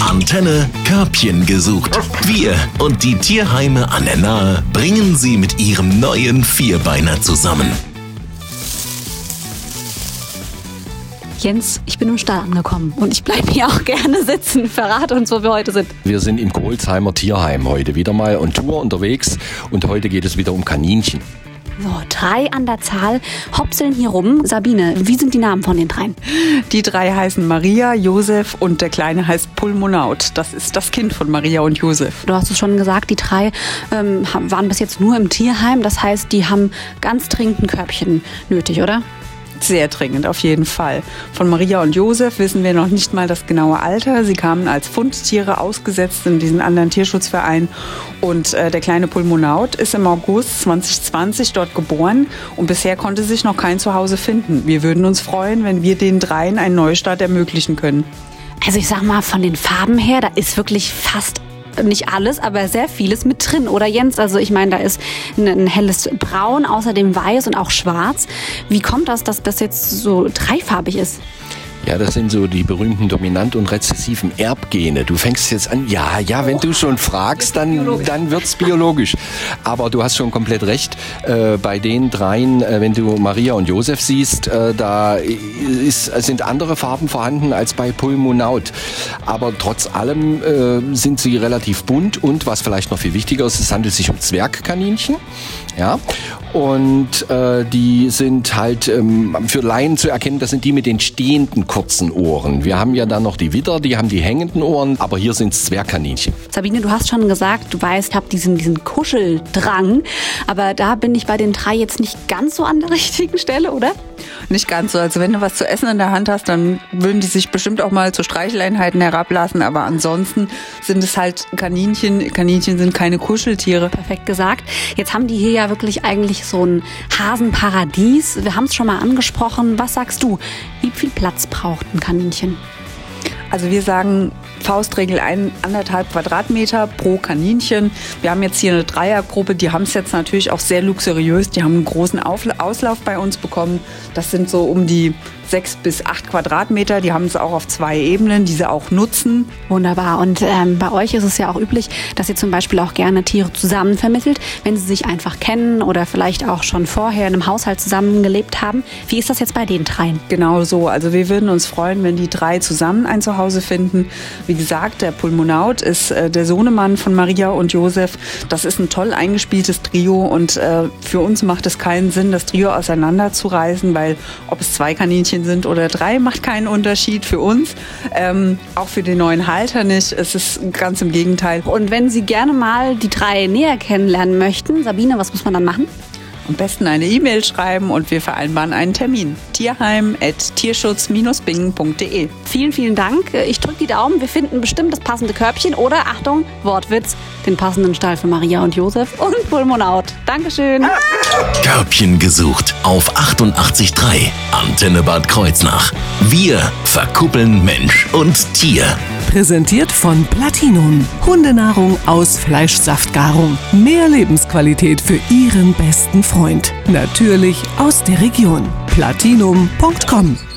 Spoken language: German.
Antenne Körbchen gesucht. Wir und die Tierheime an der Nahe bringen sie mit ihrem neuen Vierbeiner zusammen. Jens, ich bin im Stall angekommen und ich bleibe hier auch gerne sitzen. Verrate uns, wo wir heute sind. Wir sind im Kohlsheimer Tierheim heute wieder mal on Tour unterwegs und heute geht es wieder um Kaninchen. So, drei an der Zahl hopseln hier rum. Sabine, wie sind die Namen von den dreien? Die drei heißen Maria, Josef und der Kleine heißt Pulmonaut. Das ist das Kind von Maria und Josef. Du hast es schon gesagt, die drei ähm, waren bis jetzt nur im Tierheim. Das heißt, die haben ganz dringend ein Körbchen nötig, oder? Sehr dringend, auf jeden Fall. Von Maria und Josef wissen wir noch nicht mal das genaue Alter. Sie kamen als Fundtiere ausgesetzt in diesen anderen Tierschutzverein. Und äh, der kleine Pulmonaut ist im August 2020 dort geboren und bisher konnte sich noch kein Zuhause finden. Wir würden uns freuen, wenn wir den dreien einen Neustart ermöglichen können. Also ich sag mal, von den Farben her, da ist wirklich fast nicht alles, aber sehr vieles mit drin, oder Jens? Also ich meine, da ist ein, ein, helles Braun, außerdem weiß und auch schwarz. Wie kommt das, dass das jetzt so dreifarbig ist? Ja, das sind so die berühmten dominant und rezessiven Erbgene. Du fängst jetzt an, ja, ja, wenn du schon fragst, dann, dann wird's biologisch. Aber du hast schon komplett recht. Äh, bei den dreien, äh, wenn du Maria und Josef siehst, äh, da ist, sind andere Farben vorhanden als bei Pulmonaut. Aber trotz allem äh, sind sie relativ bunt und was vielleicht noch viel wichtiger ist, es handelt sich um Zwergkaninchen. Ja, und äh, die sind halt ähm, für Laien zu erkennen, das sind die mit den stehenden kurzen Ohren. Wir haben ja dann noch die Widder, die haben die hängenden Ohren, aber hier sind es Zwergkaninchen. Sabine, du hast schon gesagt, du weißt, ich habe diesen, diesen Kuscheldrang, aber da bin ich bei den drei jetzt nicht ganz so an der richtigen Stelle, oder? Nicht ganz so. Also wenn du was zu essen in der Hand hast, dann würden die sich bestimmt auch mal zu Streicheleinheiten herablassen. Aber ansonsten sind es halt Kaninchen. Kaninchen sind keine Kuscheltiere. Perfekt gesagt. Jetzt haben die hier ja wirklich eigentlich so ein Hasenparadies. Wir haben es schon mal angesprochen. Was sagst du? Wie viel Platz braucht ein Kaninchen? Also wir sagen Faustregel ein, anderthalb Quadratmeter pro Kaninchen. Wir haben jetzt hier eine Dreiergruppe, die haben es jetzt natürlich auch sehr luxuriös. Die haben einen großen Auslauf bei uns bekommen. Das sind so um die sechs bis acht Quadratmeter. Die haben es auch auf zwei Ebenen, die sie auch nutzen. Wunderbar. Und ähm, bei euch ist es ja auch üblich, dass ihr zum Beispiel auch gerne Tiere zusammen vermittelt, wenn sie sich einfach kennen oder vielleicht auch schon vorher in einem Haushalt zusammengelebt haben. Wie ist das jetzt bei den dreien? Genau so. Also wir würden uns freuen, wenn die drei zusammen ein Zuhause finden. Wie gesagt, der Pulmonaut ist äh, der Sohnemann von Maria und Josef. Das ist ein toll eingespieltes Trio und äh, für uns macht es keinen Sinn, das Trio auseinanderzureißen, weil ob es zwei Kaninchen sind oder drei, macht keinen Unterschied für uns. Ähm, auch für den neuen Halter nicht. Es ist ganz im Gegenteil. Und wenn Sie gerne mal die drei näher kennenlernen möchten, Sabine, was muss man dann machen? Am besten eine E-Mail schreiben und wir vereinbaren einen Termin. Tierheim.tierschutz-bingen.de. Vielen, vielen Dank. Ich drücke die Daumen. Wir finden bestimmt das passende Körbchen oder, Achtung, Wortwitz, den passenden Stall für Maria und Josef und Pulmonaut. Dankeschön. Körbchen gesucht auf 88.3 Antenne Bad Kreuznach. Wir verkuppeln Mensch und Tier. Präsentiert von Platinum. Hundenahrung aus Fleischsaftgarung. Mehr Lebensqualität für Ihren besten Freund. Natürlich aus der Region. Platinum.com